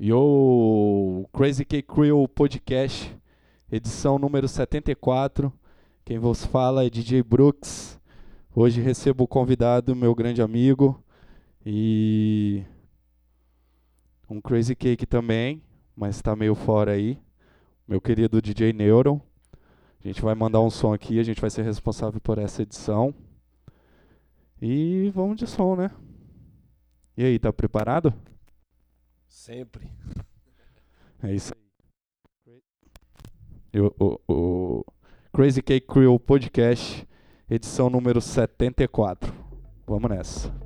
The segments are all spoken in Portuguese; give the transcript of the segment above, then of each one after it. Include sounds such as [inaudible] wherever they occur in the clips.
Yo, Crazy K Crew Podcast, edição número 74. Quem vos fala é DJ Brooks. Hoje recebo o convidado, meu grande amigo, e um Crazy Cake também, mas está meio fora aí. Meu querido DJ Neuron. A gente vai mandar um som aqui, a gente vai ser responsável por essa edição. E vamos de som, né? E aí, tá preparado? Sempre. É isso aí. Eu, o, o Crazy Cake Crew Podcast, edição número 74. Vamos nessa.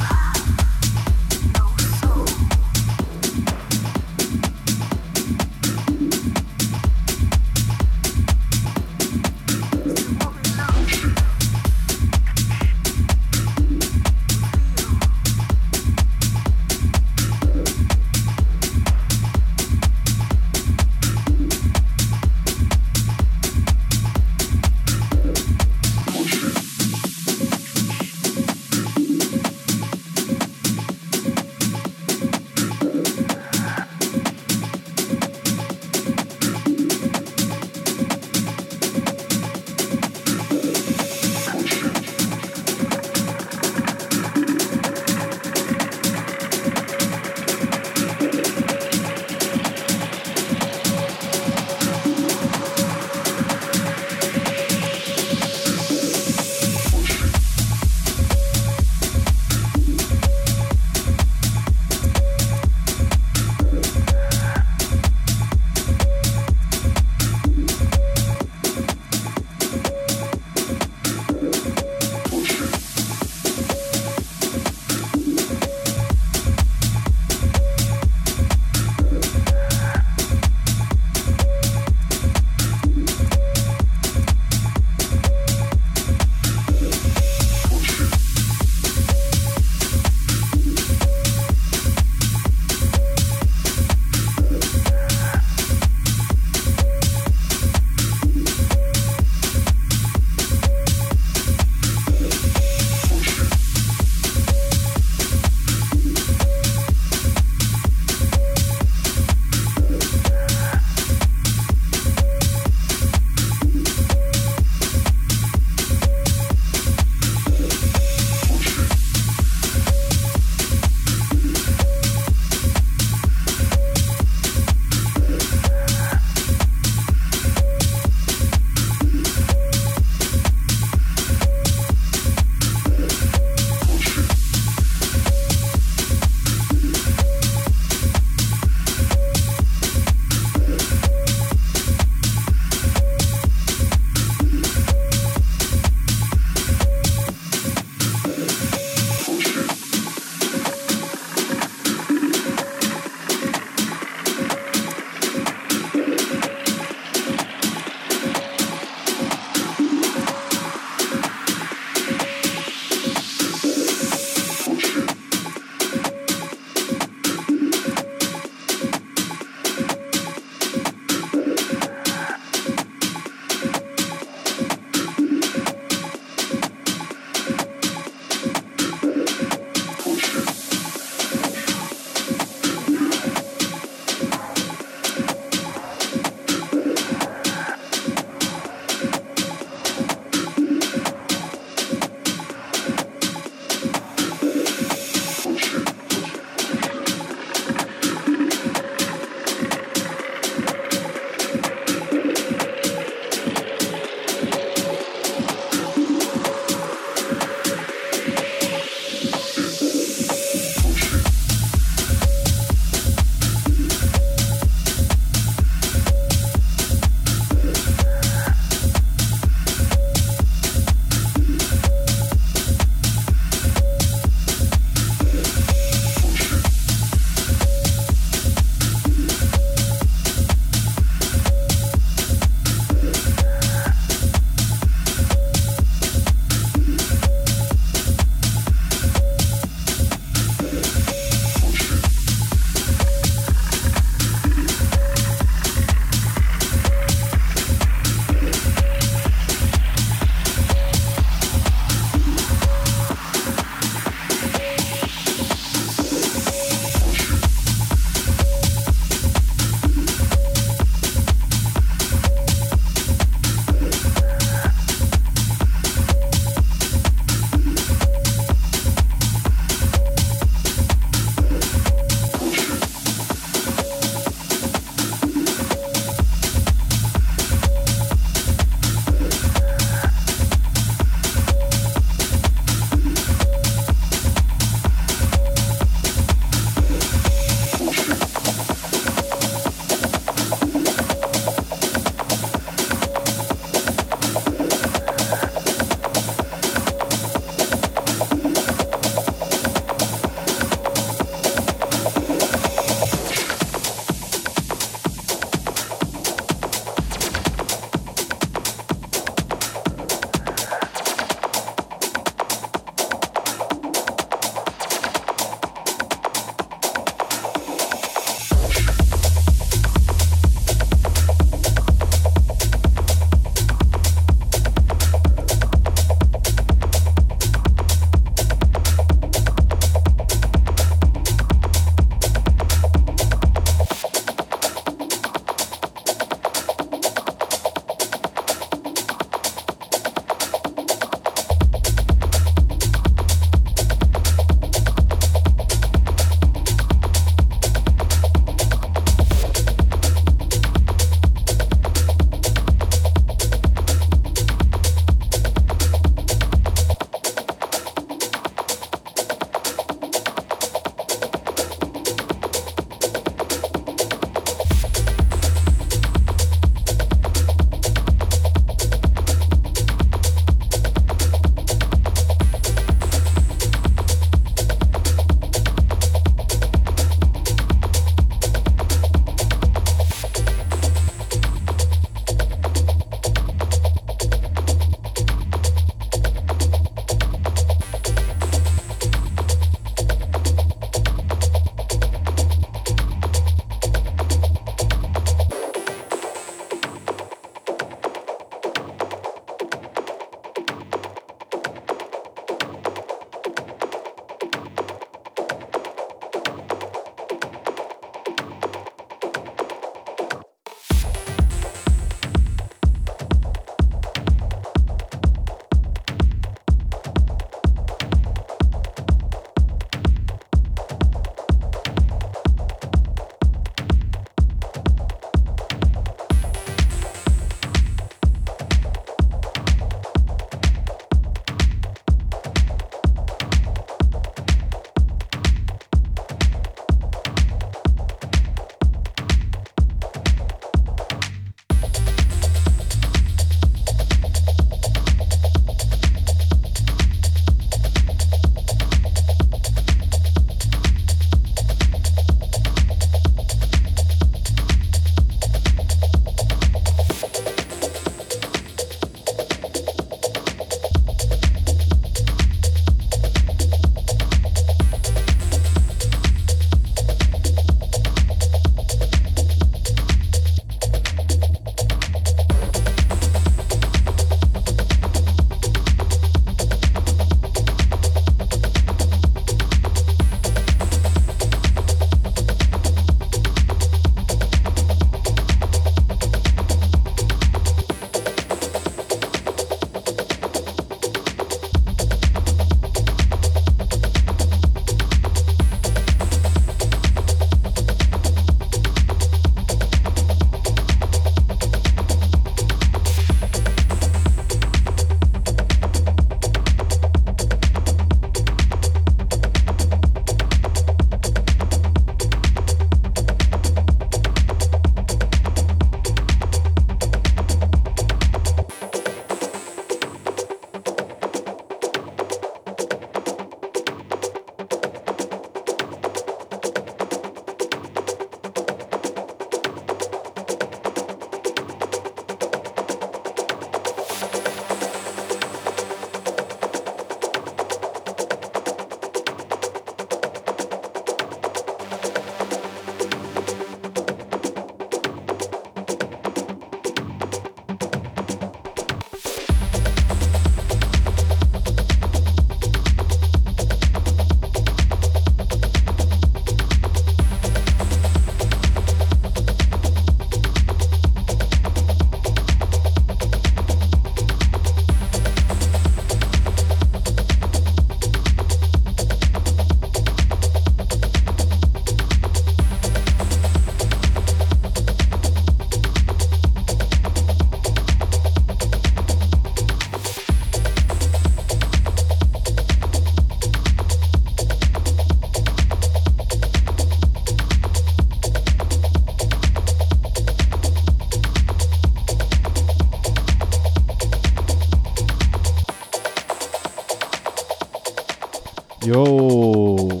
Yo!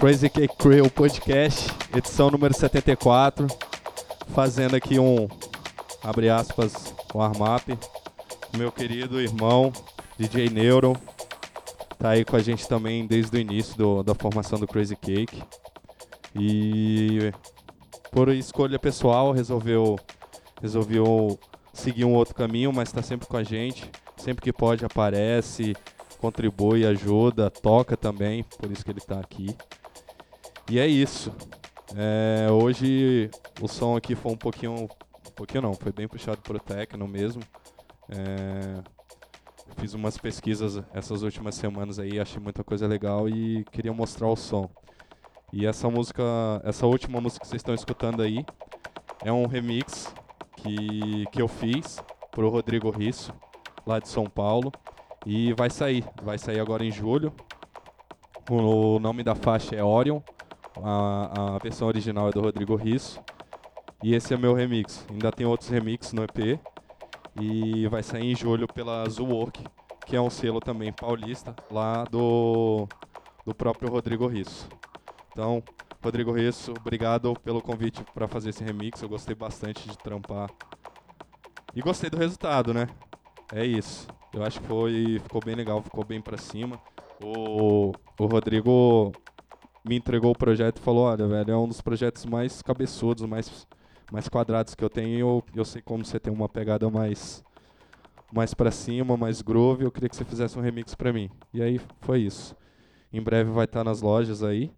Crazy Cake Crew Podcast, edição número 74. Fazendo aqui um, abre aspas, armap. Meu querido irmão, DJ Neuro, tá aí com a gente também desde o início do, da formação do Crazy Cake. E por escolha pessoal resolveu, resolveu seguir um outro caminho, mas está sempre com a gente. Sempre que pode aparece, contribui, ajuda, toca também, por isso que ele está aqui. E é isso. É, hoje o som aqui foi um pouquinho, um pouquinho não, foi bem puxado pro techno mesmo. É, fiz umas pesquisas essas últimas semanas aí, achei muita coisa legal e queria mostrar o som. E essa música, essa última música que vocês estão escutando aí, é um remix que, que eu fiz pro Rodrigo Risso, lá de São Paulo. E vai sair, vai sair agora em julho. O nome da faixa é Orion, a, a versão original é do Rodrigo Risso. E esse é meu remix. Ainda tem outros remixes no EP. E vai sair em julho pela Zoolwork, que é um selo também paulista, lá do, do próprio Rodrigo Risso. Então, Rodrigo Risso, obrigado pelo convite para fazer esse remix. Eu gostei bastante de trampar. E gostei do resultado, né? É isso. Eu acho que foi, ficou bem legal, ficou bem para cima. O, o Rodrigo me entregou o projeto e falou: Olha, velho, é um dos projetos mais cabeçudos, mais, mais quadrados que eu tenho. Eu, eu sei como você tem uma pegada mais mais para cima, mais groove. Eu queria que você fizesse um remix para mim. E aí foi isso. Em breve vai estar tá nas lojas aí,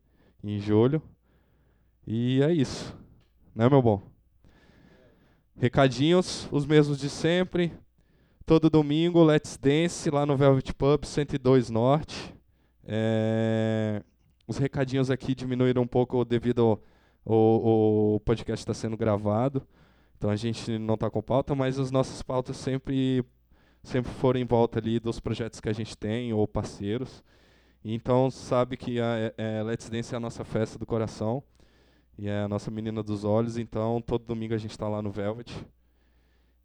em julho. E é isso. Né, meu bom? Recadinhos, os mesmos de sempre. Todo domingo, Let's Dance, lá no Velvet Pub, 102 Norte. É... Os recadinhos aqui diminuíram um pouco devido ao, ao, ao podcast estar tá sendo gravado. Então a gente não está com pauta, mas as nossas pautas sempre, sempre foram em volta ali dos projetos que a gente tem ou parceiros. Então sabe que a, a é, é, Let's Dance é a nossa festa do coração e é a nossa menina dos olhos. Então todo domingo a gente está lá no Velvet.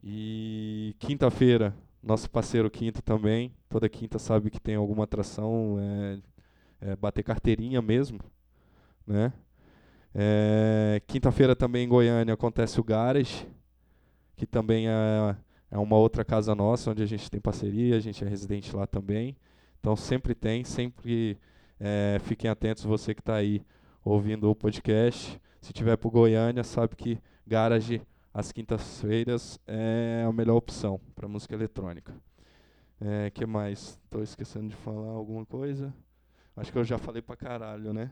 E quinta-feira, nosso parceiro Quinto também. Toda quinta sabe que tem alguma atração, é, é bater carteirinha mesmo, né? É, quinta-feira também em Goiânia acontece o Garage, que também é, é uma outra casa nossa, onde a gente tem parceria, a gente é residente lá também. Então sempre tem, sempre é, fiquem atentos, você que está aí ouvindo o podcast. Se tiver por Goiânia, sabe que Garage às quintas-feiras é a melhor opção para música eletrônica. É, que mais? Estou esquecendo de falar alguma coisa. Acho que eu já falei pra caralho, né?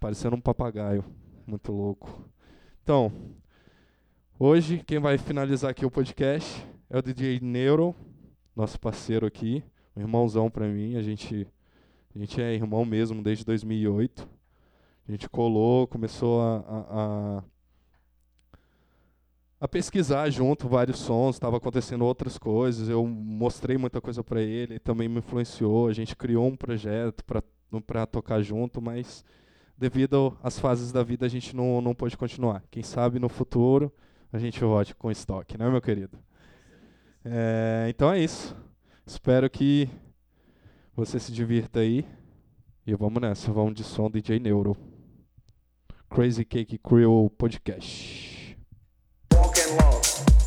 Parecendo um papagaio. Muito louco. Então, hoje quem vai finalizar aqui o podcast é o DJ Neuro, nosso parceiro aqui, um irmãozão pra mim. A gente, a gente é irmão mesmo desde 2008. A gente colou, começou a, a a pesquisar junto vários sons, estava acontecendo outras coisas, eu mostrei muita coisa para ele, também me influenciou, a gente criou um projeto para tocar junto, mas devido às fases da vida a gente não, não pôde continuar. Quem sabe no futuro a gente volte com estoque, né, meu querido? É, então é isso. Espero que você se divirta aí. E vamos nessa, vamos de som DJ Neuro. Crazy Cake Crew Podcast. broken lost.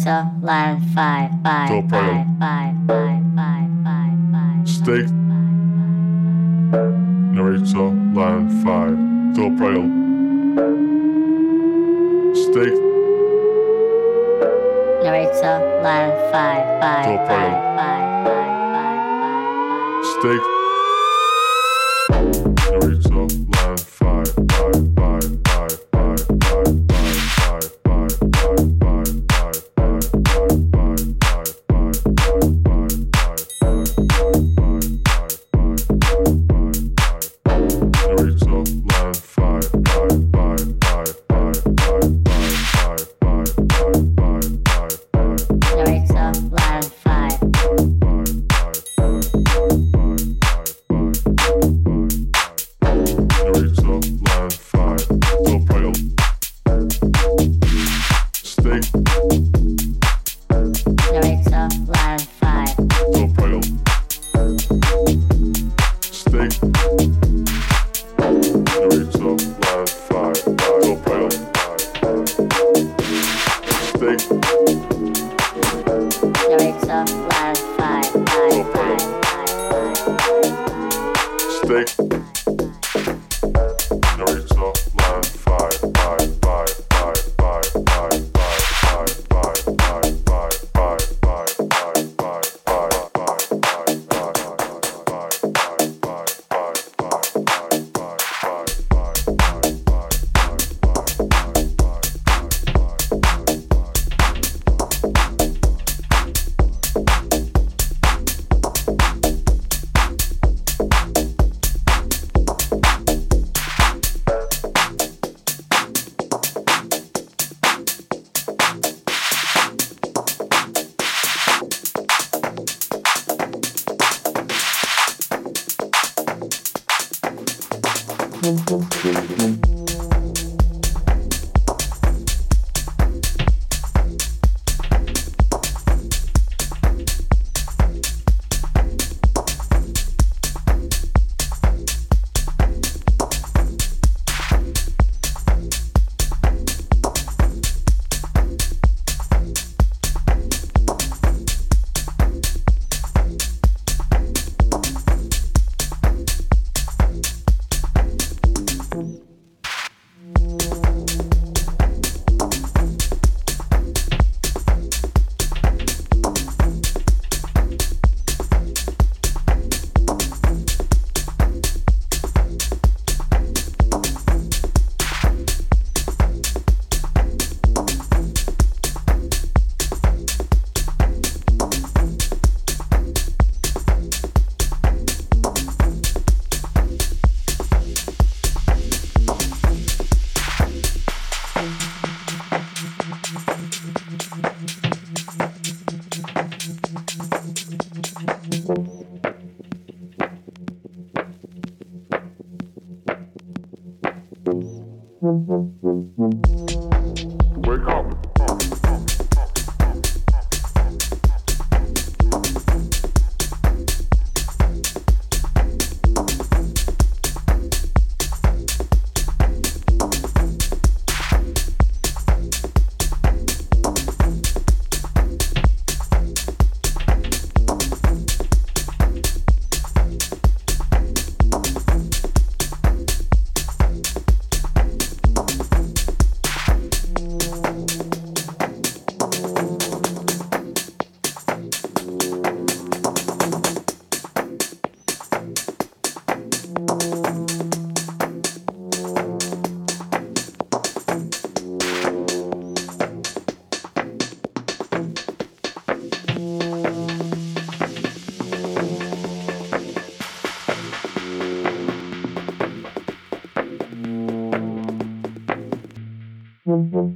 so steak narrator line five door steak narrator line steak Mm-hmm.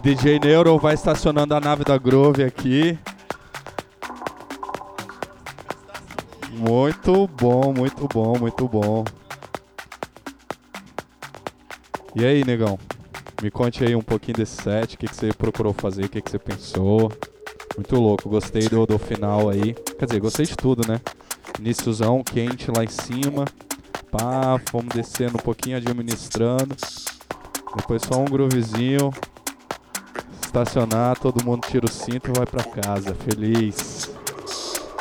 DJ Neuro vai estacionando a nave da Grove aqui. Muito bom, muito bom, muito bom. E aí, negão? Me conte aí um pouquinho desse set, o que, que você procurou fazer, o que, que você pensou. Muito louco, gostei do, do final aí. Quer dizer, gostei de tudo, né? Iníciozão quente lá em cima. Pá, fomos descendo um pouquinho administrando. Depois só um groovezinho estacionar, todo mundo tira o cinto e vai para casa, feliz.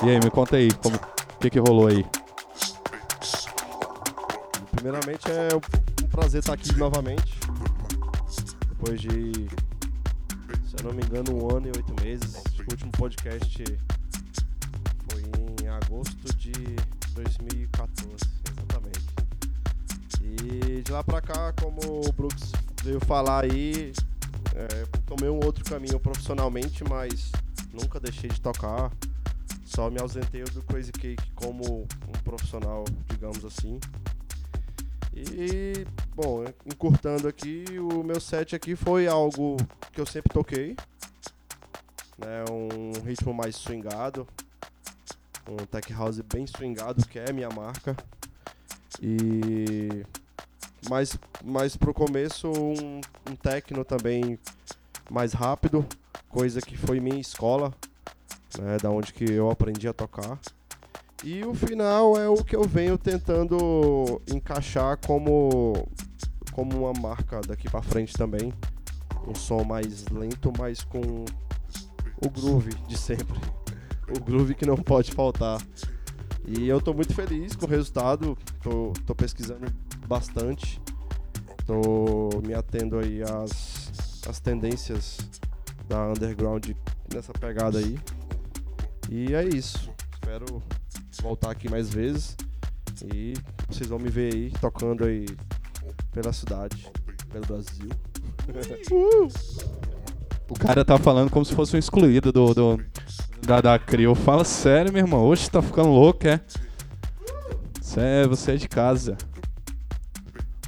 E aí, me conta aí, como, o que, que rolou aí? Primeiramente é um prazer estar aqui novamente. Depois de, se eu não me engano, um ano e oito meses. O último podcast foi em agosto de 2014, exatamente. E de lá pra cá, como o Brooks veio falar aí, é, tomei um outro caminho profissionalmente, mas nunca deixei de tocar. Só me ausentei do Crazy Cake como um profissional, digamos assim. E, bom, encurtando aqui, o meu set aqui foi algo que eu sempre toquei. Né, um ritmo mais swingado. Um tech house bem swingado, que é minha marca. E mas, mas pro começo um, um techno também mais rápido, coisa que foi minha escola, né, da onde que eu aprendi a tocar. E o final é o que eu venho tentando encaixar como como uma marca daqui para frente também, um som mais lento, mas com o groove de sempre. [laughs] O groove que não pode faltar. E eu tô muito feliz com o resultado, tô, tô pesquisando bastante, tô me atendo aí às, às tendências da underground nessa pegada aí. E é isso. Espero voltar aqui mais vezes e vocês vão me ver aí tocando aí pela cidade, pelo Brasil. [laughs] o cara tá falando como se fosse um excluído do, do da, da Crio. Fala sério, meu irmão. Oxe, tá ficando louco, é? Você é, você é de casa.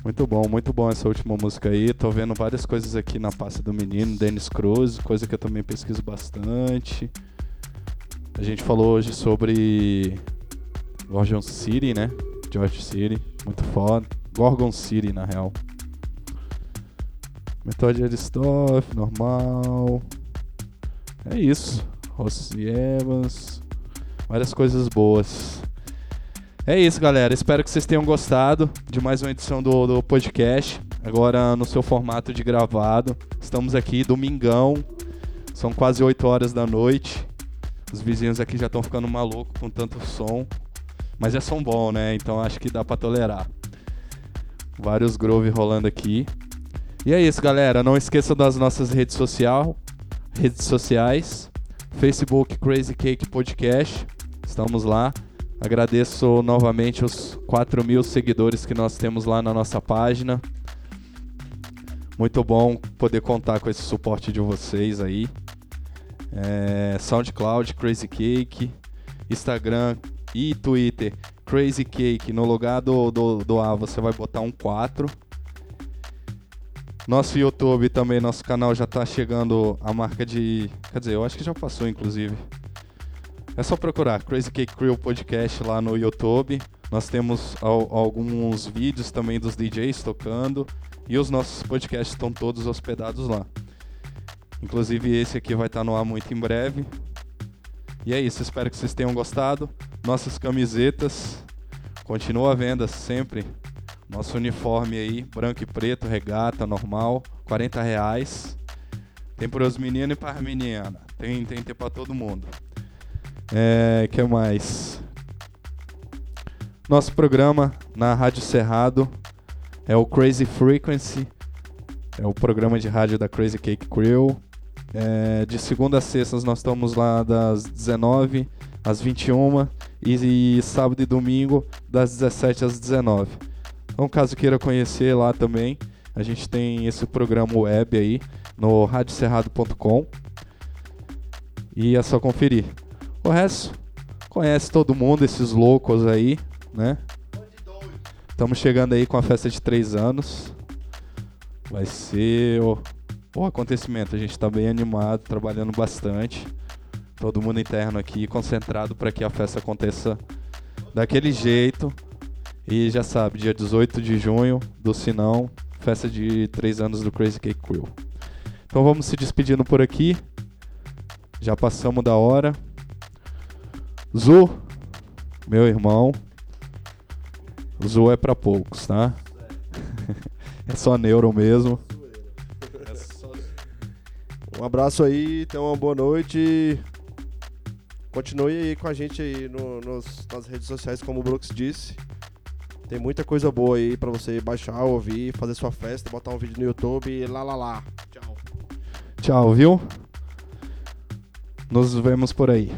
Muito bom, muito bom essa última música aí. Tô vendo várias coisas aqui na pasta do menino, Dennis Cruz, coisa que eu também pesquiso bastante. A gente falou hoje sobre Gorgon City, né? George City, muito foda. Gorgon City, na real. Metode Aristoff, normal. É isso. Rossi Evans. Várias coisas boas. É isso, galera. Espero que vocês tenham gostado de mais uma edição do, do podcast. Agora no seu formato de gravado. Estamos aqui domingão. São quase 8 horas da noite. Os vizinhos aqui já estão ficando malucos com tanto som. Mas é som bom, né? Então acho que dá para tolerar. Vários groove rolando aqui. E é isso, galera. Não esqueça das nossas redes, social, redes sociais. Facebook Crazy Cake Podcast. Estamos lá. Agradeço novamente os 4 mil seguidores que nós temos lá na nossa página. Muito bom poder contar com esse suporte de vocês aí. É, SoundCloud, Crazy Cake, Instagram e Twitter, Crazy Cake. No lugar do, do, do A você vai botar um 4. Nosso YouTube também, nosso canal já está chegando a marca de. Quer dizer, eu acho que já passou inclusive. É só procurar Crazy Cake Crew Podcast lá no YouTube. Nós temos al alguns vídeos também dos DJs tocando e os nossos podcasts estão todos hospedados lá. Inclusive esse aqui vai estar no ar muito em breve. E é isso, espero que vocês tenham gostado. Nossas camisetas continuam à venda sempre. Nosso uniforme aí, branco e preto, regata, normal, 40 reais. Tem para os meninos e para as meninas. Tem, tem, tem para todo mundo. É, que mais? Nosso programa na Rádio Cerrado é o Crazy Frequency, é o programa de rádio da Crazy Cake Crew. É, de segunda a sexta nós estamos lá das 19 às 21 e, e sábado e domingo das 17 às 19. Então, caso queira conhecer lá também, a gente tem esse programa web aí no radiocerrado.com e é só conferir. O resto, conhece todo mundo, esses loucos aí, né? Estamos chegando aí com a festa de três anos. Vai ser o, o acontecimento. A gente está bem animado, trabalhando bastante. Todo mundo interno aqui, concentrado para que a festa aconteça daquele jeito. E já sabe, dia 18 de junho, do Sinão, festa de três anos do Crazy Cake Crew. Então vamos se despedindo por aqui. Já passamos da hora. Zu, meu irmão. Zu é para poucos, tá? [laughs] é só neuro mesmo. Um abraço aí, tenha uma boa noite. Continue aí com a gente aí no, nos, nas redes sociais, como o Brooks disse. Tem muita coisa boa aí para você baixar, ouvir, fazer sua festa, botar um vídeo no YouTube e lá lá lá. Tchau. Tchau, viu? Nos vemos por aí.